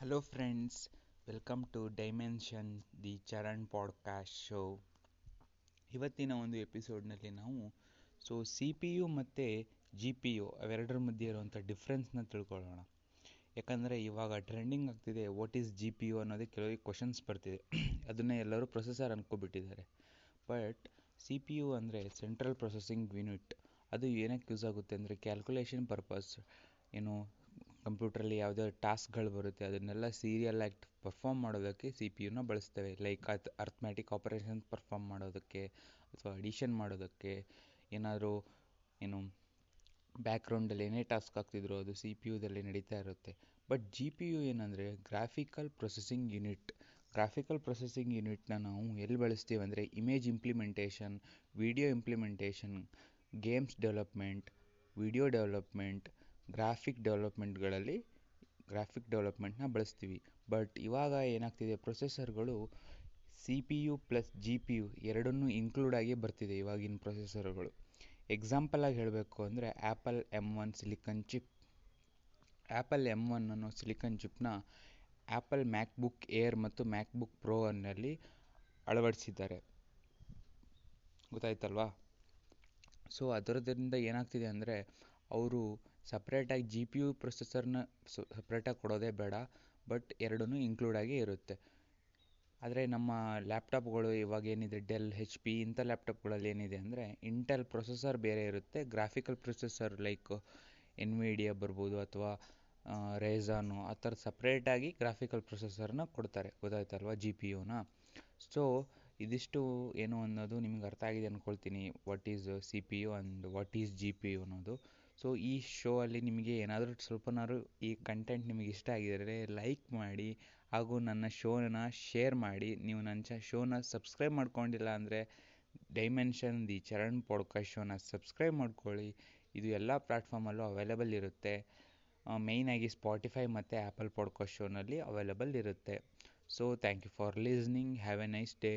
Hello, friends. Welcome to dimension the Charan podcast show ಇವತ್ತಿನ ಒಂದು ಎಪಿಸೋಡ್ನಲ್ಲಿ ನಾವು ಸೊ ಸಿ ಪಿ ಯು ಮತ್ತು ಜಿ ಪಿ ಯು ಅವೆರಡರ ಮಧ್ಯೆ ಇರುವಂಥ ಡಿಫ್ರೆನ್ಸ್ನ ತಿಳ್ಕೊಳ್ಳೋಣ. ಯಾಕಂದರೆ ಇವಾಗ ಟ್ರೆಂಡಿಂಗ್ ಆಗ್ತಿದೆ what is G P U ಅನ್ನೋದೇ ಕೆಲವರಿಗೆ ಕ್ವಶನ್ಸ್ ಬರ್ತಿದೆ. ಅದನ್ನೇ ಎಲ್ಲರೂ ಪ್ರೊಸೆಸರ್ ಅಂದ್ಕೊಬಿಟ್ಟಿದ್ದಾರೆ ಬಟ್ ಸಿ ಪಿ ಯು ಅಂದರೆ ಸೆಂಟ್ರಲ್ ಪ್ರೊಸೆಸಿಂಗ್ ಯೂನಿಟ್ ಅದು ಏನಕ್ಕೆ ಯೂಸ್ ಆಗುತ್ತೆ ಅಂದರೆ ಕ್ಯಾಲ್ಕುಲೇಷನ್ ಪರ್ಪಸ್ ಏನು ಕಂಪ್ಯೂಟ್ರಲ್ಲಿ ಯಾವುದೇ ಟಾಸ್ಕ್ಗಳು ಬರುತ್ತೆ, ಅದನ್ನೆಲ್ಲ ಸೀರಿಯಲ್ ಆಗಿ ಪರ್ಫಾರ್ಮ್ ಮಾಡೋದಕ್ಕೆ ಸಿ ಪಿ ಯುನ ಬಳಸ್ತೇವೆ. ಲೈಕ್ ಅತ್ ಅರ್ಥಮ್ಯಾಟಿಕ್ ಆಪರೇಷನ್ ಪರ್ಫಾರ್ಮ್ ಮಾಡೋದಕ್ಕೆ ಅಥವಾ ಅಡಿಷನ್ ಮಾಡೋದಕ್ಕೆ ಏನಾದರೂ, ಏನು ಬ್ಯಾಕ್ಗ್ರೌಂಡಲ್ಲಿ ಏನೇ ಟಾಸ್ಕ್ ಆಗ್ತಿದ್ರು ಅದು ಸಿ ಪಿ ಯುದಲ್ಲಿ ನಡೀತಾ ಇರುತ್ತೆ. ಬಟ್ ಜಿ ಪಿ ಯು ಏನಂದರೆ graphical processing unit graphical processing ಯೂನಿಟ್ನ ನಾವು ಎಲ್ಲಿ ಬಳಸ್ತೀವಿ ಅಂದರೆ image implementation video implementation games development video development graphic ಡೆವಲಪ್ಮೆಂಟ್ಗಳಲ್ಲಿ graphic ಡೆವಲಪ್ಮೆಂಟ್ನ ಬಳಸ್ತೀವಿ. ಬಟ್ ಇವಾಗ ಏನಾಗ್ತಿದೆ ಪ್ರೊಸೆಸರ್ಗಳು C P U plus G P U ಎರಡನ್ನೂ ಇನ್ಕ್ಲೂಡ್ ಆಗಿ ಬರ್ತಿದೆ ಇವಾಗಿನ ಪ್ರೊಸೆಸರ್ಗಳು ಎಕ್ಸಾಂಪಲಾಗಿ ಹೇಳಬೇಕು ಅಂದರೆ Apple M one silicon chip Apple M one ಅನ್ನೋ ಸಿಲಿಕನ್ ಚಿಪ್ನ ಆ್ಯಪಲ್ ಮ್ಯಾಕ್ಬುಕ್ ಏರ್ ಮತ್ತು ಮ್ಯಾಕ್ಬುಕ್ ಪ್ರೋ ಅನ್ನಲ್ಲಿ ಅಳವಡಿಸಿದ್ದಾರೆ. ಗೊತ್ತಾಯ್ತಲ್ವಾ? ಸೊ ಅದರದ್ರಿಂದ ಏನಾಗ್ತಿದೆ ಅಂದರೆ, ಅವರು ಸಪ್ರೇಟಾಗಿ ಜಿ ಪಿ ಯು ಪ್ರೊಸೆಸರ್ನ ಸಪ್ರೇಟಾಗಿ ಕೊಡೋದೇ ಬೇಡ ಬಟ್ ಎರಡೂ ಇನ್ಕ್ಲೂಡಾಗಿ ಇರುತ್ತೆ. ಆದರೆ ನಮ್ಮ ಲ್ಯಾಪ್ಟಾಪ್ಗಳು ಇವಾಗ ಏನಿದೆ ಡೆಲ್ ಹೆಚ್ ಪಿ ಇಂಥ ಲ್ಯಾಪ್ಟಾಪ್ಗಳಲ್ಲಿ ಏನಿದೆ ಅಂದರೆ ಇಂಟೆಲ್ ಪ್ರೊಸೆಸರ್ ಬೇರೆ ಇರುತ್ತೆ. ಗ್ರಾಫಿಕಲ್ ಪ್ರೊಸೆಸರ್ ಲೈಕ್ ಎನ್ವಿಡಿಯಾ ಬರ್ಬೋದು ಅಥವಾ ರೇಝಾನು ಆ ಥರ ಸಪ್ರೇಟಾಗಿ ಗ್ರಾಫಿಕಲ್ ಪ್ರೊಸೆಸರ್ನ ಕೊಡ್ತಾರೆ. ಗೊತ್ತಾಯ್ತಲ್ವ ಜಿ ಪಿ ಯುನ ಸೊ ಇದಿಷ್ಟು ಏನು ಅನ್ನೋದು ನಿಮ್ಗೆ ಅರ್ಥ ಆಗಿದೆ ಅಂದ್ಕೊಳ್ತೀನಿ what is C P U and what is G P U ಅನ್ನೋದು. ಸೊ ಈ ಶೋ ಅಲ್ಲಿ ನಿಮಗೆ ಏನಾದರೂ ಸ್ವಲ್ಪನಾದ್ರು ಈ ಕಂಟೆಂಟ್ ನಿಮಗೆ ಇಷ್ಟ ಆಗಿದ್ದರೆ ಲೈಕ್ ಮಾಡಿ ಹಾಗೂ ನನ್ನ ಶೋನ ಶೇರ್ ಮಾಡಿ. ನೀವು ನನ್ನ ಶೋನ ಸಬ್ಸ್ಕ್ರೈಬ್ ಮಾಡ್ಕೊಂಡಿಲ್ಲ ಅಂದರೆ ಡೈಮೆನ್ಷನ್ ದಿ ಚರಣ್ ಪಾಡ್ಕಾಸ್ಟ್ ಶೋನ ಸಬ್ಸ್ಕ್ರೈಬ್ ಮಾಡ್ಕೊಳ್ಳಿ. ಇದು ಎಲ್ಲ ಪ್ಲಾಟ್ಫಾರ್ಮಲ್ಲೂ ಅವೈಲೇಬಲ್ ಇರುತ್ತೆ. ಮೇಯ್ನಾಗಿ ಸ್ಪಾಟಿಫೈ ಮತ್ತು ಆ್ಯಪಲ್ ಪಾಡ್ಕಾಸ್ಟ್ ಶೋನಲ್ಲಿ ಅವೈಲೇಬಲ್ ಇರುತ್ತೆ. So thank you for listening have a nice day